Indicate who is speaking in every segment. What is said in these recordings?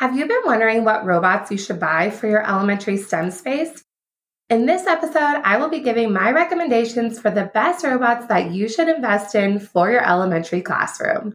Speaker 1: Have you been wondering what robots you should buy for your elementary STEM space? In this episode, I will be giving my recommendations for the best robots that you should invest in for your elementary classroom.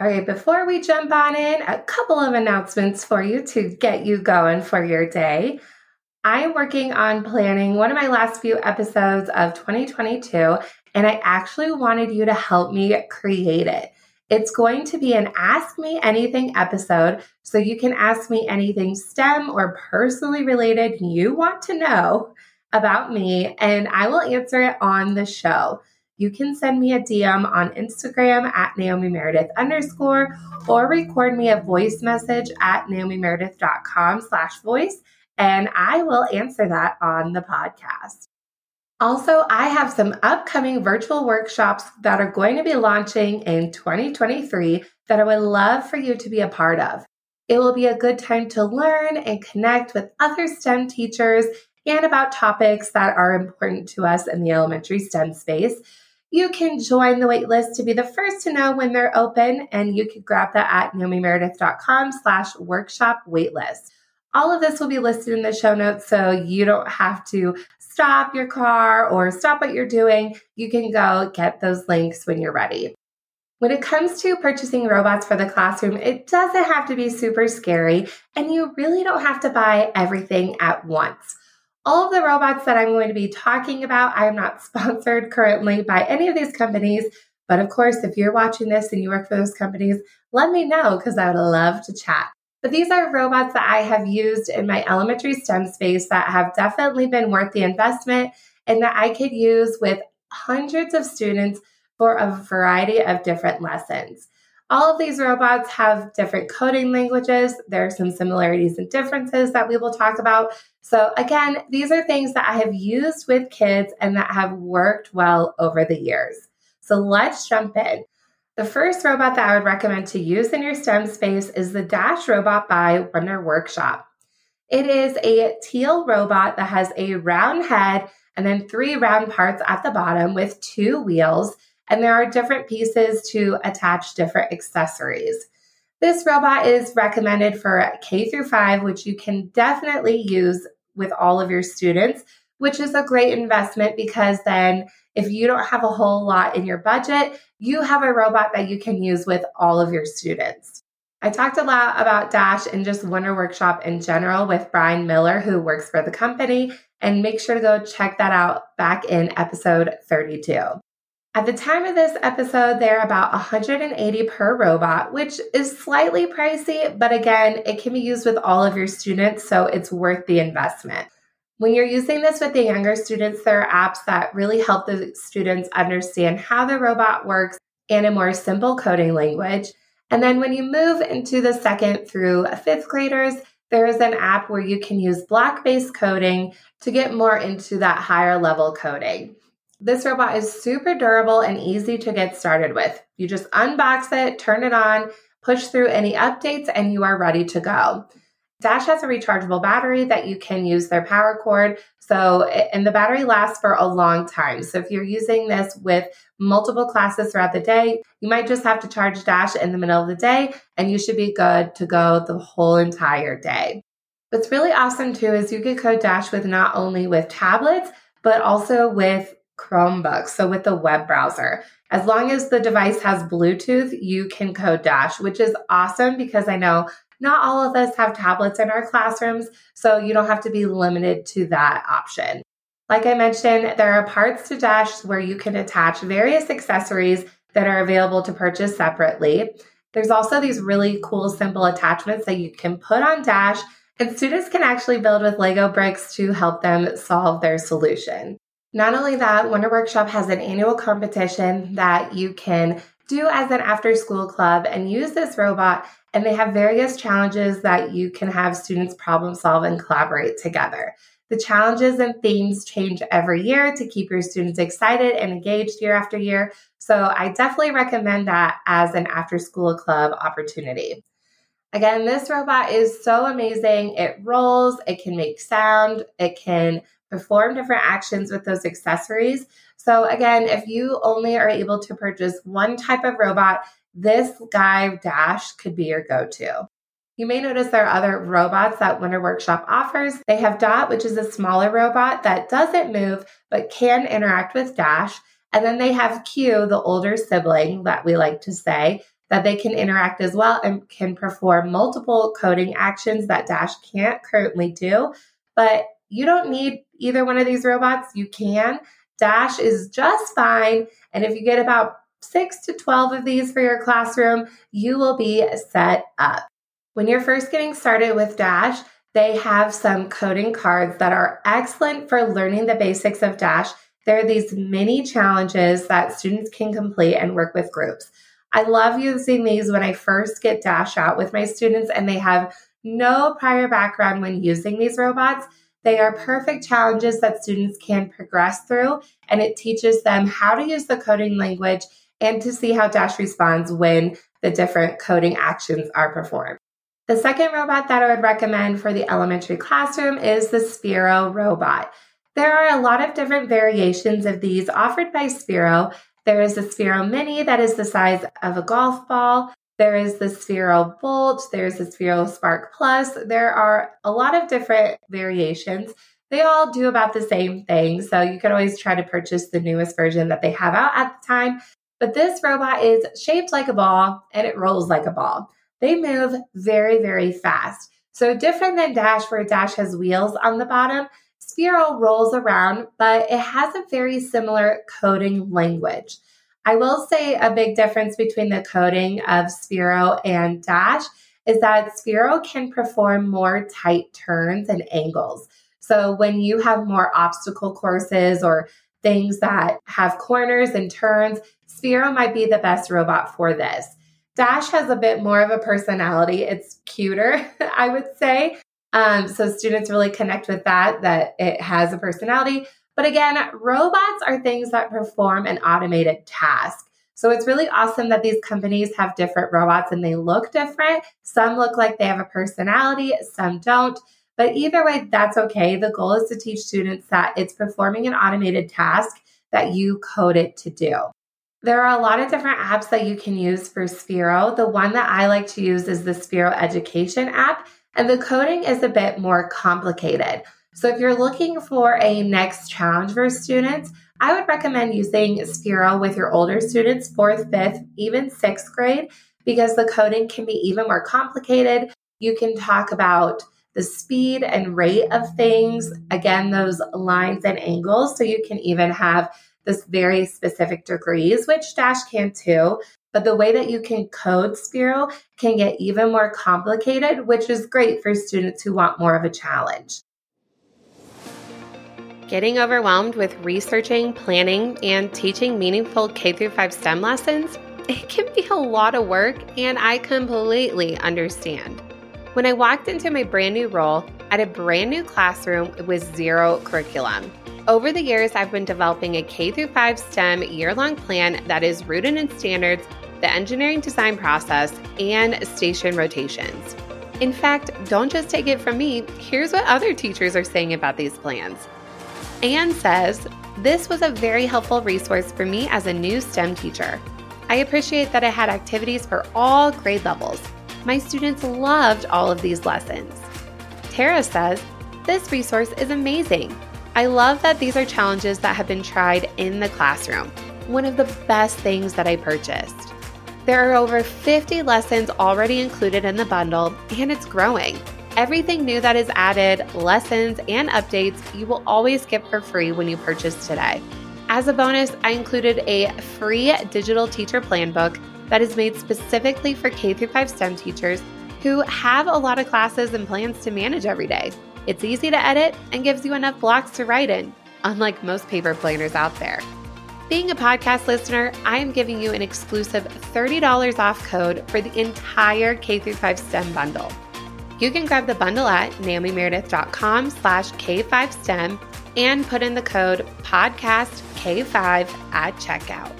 Speaker 1: All right, before we jump on in, a couple of announcements for you to get you going for your day. I'm working on planning one of my last few episodes of 2022, and I actually wanted you to help me create it. It's going to be an Ask Me Anything episode, so you can ask me anything STEM or personally related you want to know about me, and I will answer it on the show you can send me a DM on Instagram at Naomi Meredith underscore or record me a voice message at naomimeredith.com slash voice and I will answer that on the podcast. Also, I have some upcoming virtual workshops that are going to be launching in 2023 that I would love for you to be a part of. It will be a good time to learn and connect with other STEM teachers and about topics that are important to us in the elementary STEM space you can join the waitlist to be the first to know when they're open, and you can grab that at naomimeredith.com slash workshop waitlist. All of this will be listed in the show notes, so you don't have to stop your car or stop what you're doing. You can go get those links when you're ready. When it comes to purchasing robots for the classroom, it doesn't have to be super scary, and you really don't have to buy everything at once all of the robots that I'm going to be talking about, I am not sponsored currently by any of these companies. But of course, if you're watching this and you work for those companies, let me know because I would love to chat. But these are robots that I have used in my elementary STEM space that have definitely been worth the investment and that I could use with hundreds of students for a variety of different lessons. All of these robots have different coding languages. There are some similarities and differences that we will talk about. So, again, these are things that I have used with kids and that have worked well over the years. So, let's jump in. The first robot that I would recommend to use in your STEM space is the Dash Robot by Wonder Workshop. It is a teal robot that has a round head and then three round parts at the bottom with two wheels and there are different pieces to attach different accessories. This robot is recommended for K through 5, which you can definitely use with all of your students, which is a great investment because then if you don't have a whole lot in your budget, you have a robot that you can use with all of your students. I talked a lot about Dash and just Wonder Workshop in general with Brian Miller, who works for the company, and make sure to go check that out back in episode 32. At the time of this episode, they're about 180 per robot, which is slightly pricey, but again, it can be used with all of your students, so it's worth the investment. When you're using this with the younger students, there are apps that really help the students understand how the robot works in a more simple coding language. And then when you move into the second through fifth graders, there is an app where you can use block based coding to get more into that higher level coding. This robot is super durable and easy to get started with. You just unbox it, turn it on, push through any updates, and you are ready to go. Dash has a rechargeable battery that you can use their power cord. So, and the battery lasts for a long time. So, if you're using this with multiple classes throughout the day, you might just have to charge Dash in the middle of the day and you should be good to go the whole entire day. What's really awesome too is you can code Dash with not only with tablets, but also with Chromebook, so with the web browser. As long as the device has Bluetooth, you can code Dash, which is awesome because I know not all of us have tablets in our classrooms, so you don't have to be limited to that option. Like I mentioned, there are parts to Dash where you can attach various accessories that are available to purchase separately. There's also these really cool, simple attachments that you can put on Dash, and students can actually build with Lego bricks to help them solve their solution. Not only that, Wonder Workshop has an annual competition that you can do as an after school club and use this robot. And they have various challenges that you can have students problem solve and collaborate together. The challenges and themes change every year to keep your students excited and engaged year after year. So I definitely recommend that as an after school club opportunity. Again, this robot is so amazing. It rolls, it can make sound, it can perform different actions with those accessories. So, again, if you only are able to purchase one type of robot, this guy Dash could be your go to. You may notice there are other robots that Wonder Workshop offers. They have Dot, which is a smaller robot that doesn't move but can interact with Dash. And then they have Cue, the older sibling that we like to say, that they can interact as well and can perform multiple coding actions that Dash can't currently do. But you don't need either one of these robots. You can. Dash is just fine. And if you get about six to 12 of these for your classroom, you will be set up. When you're first getting started with Dash, they have some coding cards that are excellent for learning the basics of Dash. There are these mini challenges that students can complete and work with groups. I love using these when I first get Dash out with my students and they have no prior background when using these robots. They are perfect challenges that students can progress through, and it teaches them how to use the coding language and to see how Dash responds when the different coding actions are performed. The second robot that I would recommend for the elementary classroom is the Sphero robot. There are a lot of different variations of these offered by Sphero. There is the Sphero Mini that is the size of a golf ball. There is the Sphero Bolt. There's the Sphero Spark Plus. There are a lot of different variations. They all do about the same thing. So you can always try to purchase the newest version that they have out at the time. But this robot is shaped like a ball and it rolls like a ball. They move very, very fast. So different than Dash, where Dash has wheels on the bottom, Sphero rolls around, but it has a very similar coding language. I will say a big difference between the coding of Sphero and Dash is that Sphero can perform more tight turns and angles. So when you have more obstacle courses or things that have corners and turns, Sphero might be the best robot for this. Dash has a bit more of a personality. It's cuter, I would say. Um, so students really connect with that, that it has a personality. But again, robots are things that perform an automated task. So it's really awesome that these companies have different robots and they look different. Some look like they have a personality, some don't. But either way, that's okay. The goal is to teach students that it's performing an automated task that you code it to do. There are a lot of different apps that you can use for Sphero. The one that I like to use is the Sphero Education app, and the coding is a bit more complicated. So if you're looking for a next challenge for students, I would recommend using Sphero with your older students, fourth, fifth, even sixth grade, because the coding can be even more complicated. You can talk about the speed and rate of things, again, those lines and angles. So you can even have this very specific degrees, which Dash can too. But the way that you can code Sphero can get even more complicated, which is great for students who want more of a challenge.
Speaker 2: Getting overwhelmed with researching, planning, and teaching meaningful K 5 STEM lessons? It can be a lot of work, and I completely understand. When I walked into my brand new role at a brand new classroom with zero curriculum, over the years, I've been developing a K 5 STEM year long plan that is rooted in standards, the engineering design process, and station rotations. In fact, don't just take it from me, here's what other teachers are saying about these plans. Anne says, This was a very helpful resource for me as a new STEM teacher. I appreciate that I had activities for all grade levels. My students loved all of these lessons. Tara says, This resource is amazing. I love that these are challenges that have been tried in the classroom, one of the best things that I purchased. There are over 50 lessons already included in the bundle, and it's growing. Everything new that is added, lessons, and updates, you will always get for free when you purchase today. As a bonus, I included a free digital teacher plan book that is made specifically for K 5 STEM teachers who have a lot of classes and plans to manage every day. It's easy to edit and gives you enough blocks to write in, unlike most paper planners out there. Being a podcast listener, I am giving you an exclusive $30 off code for the entire K 5 STEM bundle. You can grab the bundle at naomimeredith.com slash K5STEM and put in the code podcastk5 at checkout.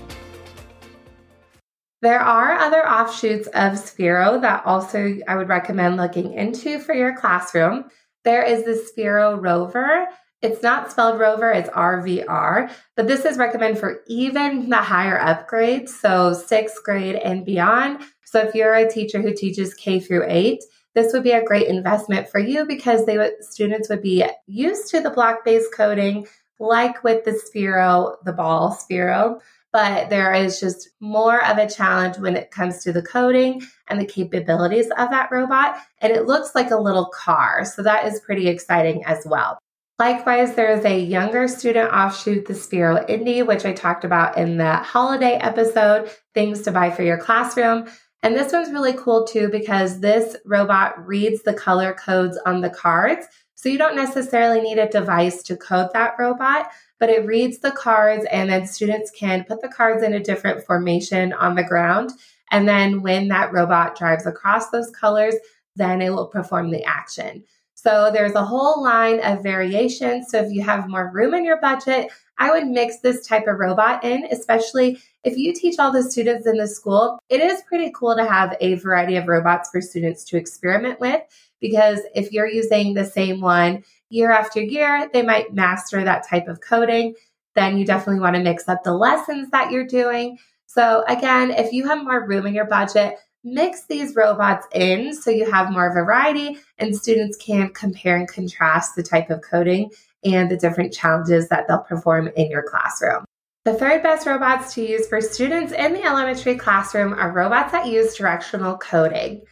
Speaker 1: There are other offshoots of Sphero that also I would recommend looking into for your classroom. There is the Sphero Rover. It's not spelled Rover, it's RVR, but this is recommended for even the higher upgrades, so sixth grade and beyond. So if you're a teacher who teaches K through eight, this would be a great investment for you because they would, students would be used to the block-based coding, like with the Sphero, the ball Sphero, but there is just more of a challenge when it comes to the coding and the capabilities of that robot. And it looks like a little car. So that is pretty exciting as well. Likewise, there is a younger student offshoot, the Sphero Indi, which I talked about in the holiday episode, things to buy for your classroom. And this one's really cool too because this robot reads the color codes on the cards. So you don't necessarily need a device to code that robot, but it reads the cards and then students can put the cards in a different formation on the ground. And then when that robot drives across those colors, then it will perform the action. So there's a whole line of variations. So if you have more room in your budget, I would mix this type of robot in, especially if you teach all the students in the school. It is pretty cool to have a variety of robots for students to experiment with because if you're using the same one year after year, they might master that type of coding. Then you definitely want to mix up the lessons that you're doing. So, again, if you have more room in your budget, mix these robots in so you have more variety and students can compare and contrast the type of coding and the different challenges that they'll perform in your classroom. The third best robots to use for students in the elementary classroom are robots that use directional coding.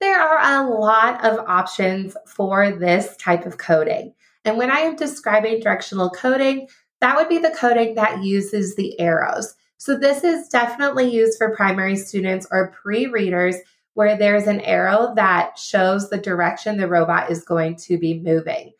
Speaker 1: There are a lot of options for this type of coding. And when I am describing directional coding, that would be the coding that uses the arrows. So this is definitely used for primary students or pre-readers where there's an arrow that shows the direction the robot is going to be moving.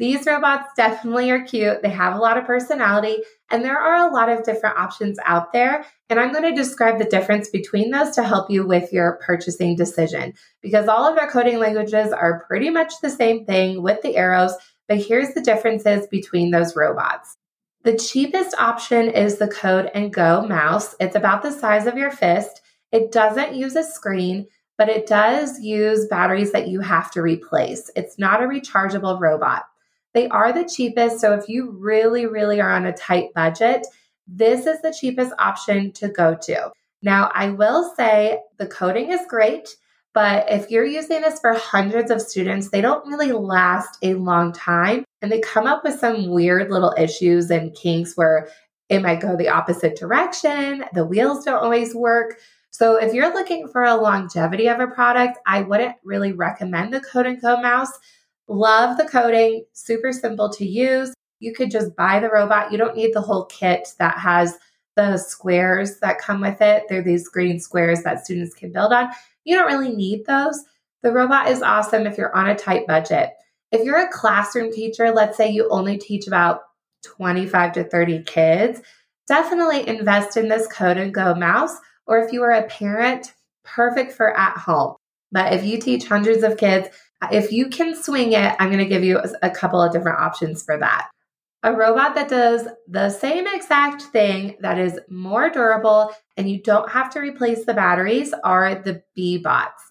Speaker 1: These robots definitely are cute. They have a lot of personality, and there are a lot of different options out there. And I'm going to describe the difference between those to help you with your purchasing decision because all of our coding languages are pretty much the same thing with the arrows, but here's the differences between those robots. The cheapest option is the Code and Go mouse. It's about the size of your fist. It doesn't use a screen, but it does use batteries that you have to replace. It's not a rechargeable robot. They are the cheapest. So if you really, really are on a tight budget, this is the cheapest option to go to. Now, I will say the coding is great, but if you're using this for hundreds of students, they don't really last a long time. And they come up with some weird little issues and kinks where it might go the opposite direction. The wheels don't always work. So if you're looking for a longevity of a product, I wouldn't really recommend the Code and Go mouse Love the coding, super simple to use. You could just buy the robot. You don't need the whole kit that has the squares that come with it. They're these green squares that students can build on. You don't really need those. The robot is awesome if you're on a tight budget. If you're a classroom teacher, let's say you only teach about 25 to 30 kids, definitely invest in this Code and Go mouse. Or if you are a parent, perfect for at home. But if you teach hundreds of kids, if you can swing it, I'm going to give you a couple of different options for that. A robot that does the same exact thing that is more durable and you don't have to replace the batteries are the Bee Bots.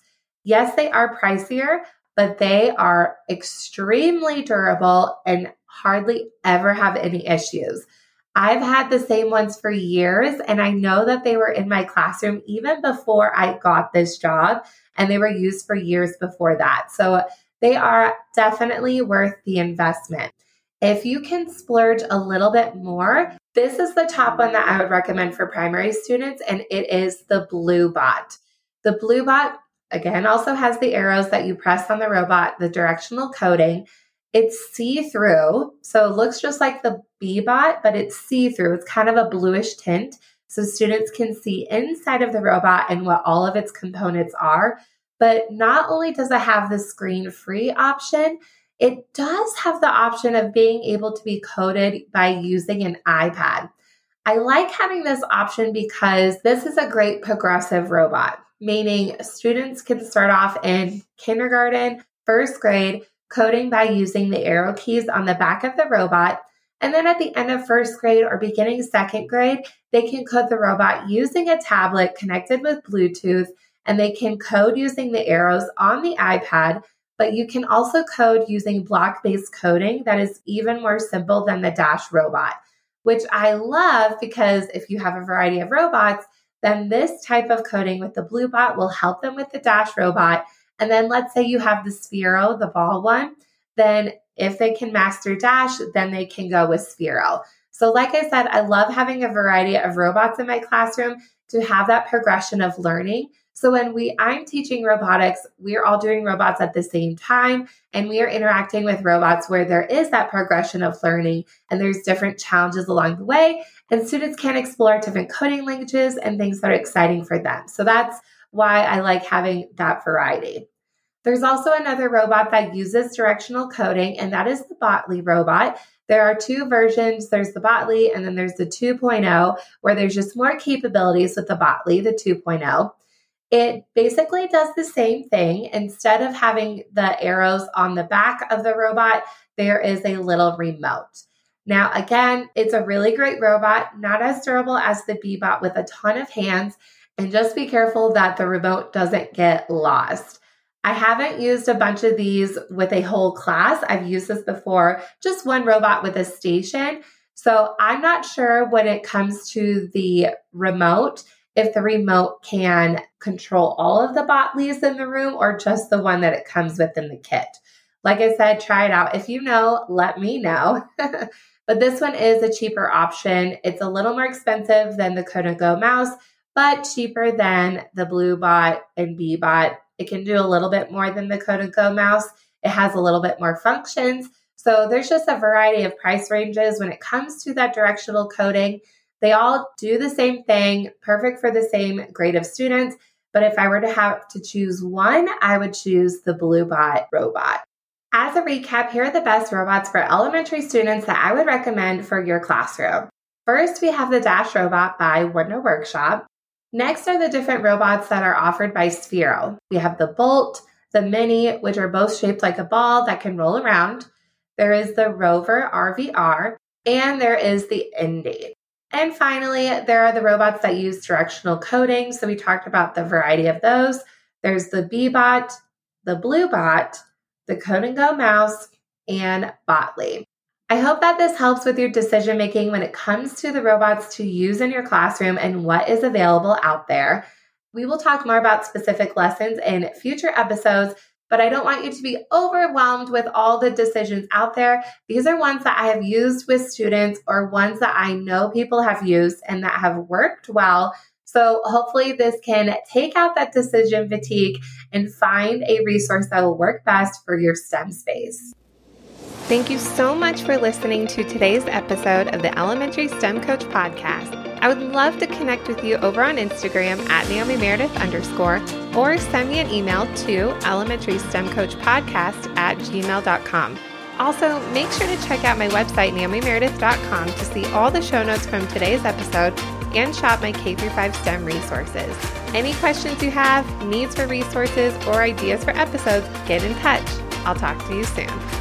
Speaker 1: Yes, they are pricier, but they are extremely durable and hardly ever have any issues. I've had the same ones for years, and I know that they were in my classroom even before I got this job, and they were used for years before that. So they are definitely worth the investment. If you can splurge a little bit more, this is the top one that I would recommend for primary students, and it is the Blue Bot. The Blue Bot, again, also has the arrows that you press on the robot, the directional coding. It's see through, so it looks just like the Bee Bot, but it's see through. It's kind of a bluish tint, so students can see inside of the robot and what all of its components are. But not only does it have the screen free option, it does have the option of being able to be coded by using an iPad. I like having this option because this is a great progressive robot, meaning students can start off in kindergarten, first grade, coding by using the arrow keys on the back of the robot. And then at the end of first grade or beginning second grade, they can code the robot using a tablet connected with Bluetooth, and they can code using the arrows on the iPad. But you can also code using block based coding that is even more simple than the Dash robot, which I love because if you have a variety of robots, then this type of coding with the Bluebot will help them with the Dash robot and then let's say you have the Sphero, the ball one, then if they can master Dash, then they can go with Sphero. So, like I said, I love having a variety of robots in my classroom to have that progression of learning. So when we I'm teaching robotics, we're all doing robots at the same time and we are interacting with robots where there is that progression of learning and there's different challenges along the way and students can explore different coding languages and things that are exciting for them. So that's why I like having that variety. There's also another robot that uses directional coding, and that is the Botley robot. There are two versions there's the Botley, and then there's the 2.0, where there's just more capabilities with the Botley, the 2.0. It basically does the same thing. Instead of having the arrows on the back of the robot, there is a little remote. Now, again, it's a really great robot, not as durable as the Bee-Bot with a ton of hands. And just be careful that the remote doesn't get lost. I haven't used a bunch of these with a whole class. I've used this before, just one robot with a station. So I'm not sure when it comes to the remote if the remote can control all of the Botleys in the room or just the one that it comes with in the kit. Like I said, try it out. If you know, let me know. but this one is a cheaper option. It's a little more expensive than the and Go mouse, but cheaper than the Bluebot and Bee-Bot. It can do a little bit more than the and Go mouse. It has a little bit more functions. So there's just a variety of price ranges when it comes to that directional coding. They all do the same thing, perfect for the same grade of students. But if I were to have to choose one, I would choose the Bluebot robot. As a recap, here are the best robots for elementary students that I would recommend for your classroom. First, we have the Dash Robot by Wonder Workshop. Next are the different robots that are offered by Sphero. We have the Bolt, the Mini, which are both shaped like a ball that can roll around. There is the Rover RVR, and there is the Indi. And finally, there are the robots that use directional coding. So we talked about the variety of those. There's the Bee-Bot, the Bluebot, the Code and Go mouse, and Botley. I hope that this helps with your decision making when it comes to the robots to use in your classroom and what is available out there. We will talk more about specific lessons in future episodes, but I don't want you to be overwhelmed with all the decisions out there. These are ones that I have used with students or ones that I know people have used and that have worked well. So hopefully this can take out that decision fatigue and find a resource that will work best for your STEM space.
Speaker 2: Thank you so much for listening to today's episode of the Elementary STEM Coach Podcast. I would love to connect with you over on Instagram at Naomi Meredith underscore or send me an email to elementary STEM Coach Podcast at gmail.com. Also, make sure to check out my website, naomimeredith.com, to see all the show notes from today's episode and shop my K 5 STEM resources. Any questions you have, needs for resources, or ideas for episodes, get in touch. I'll talk to you soon.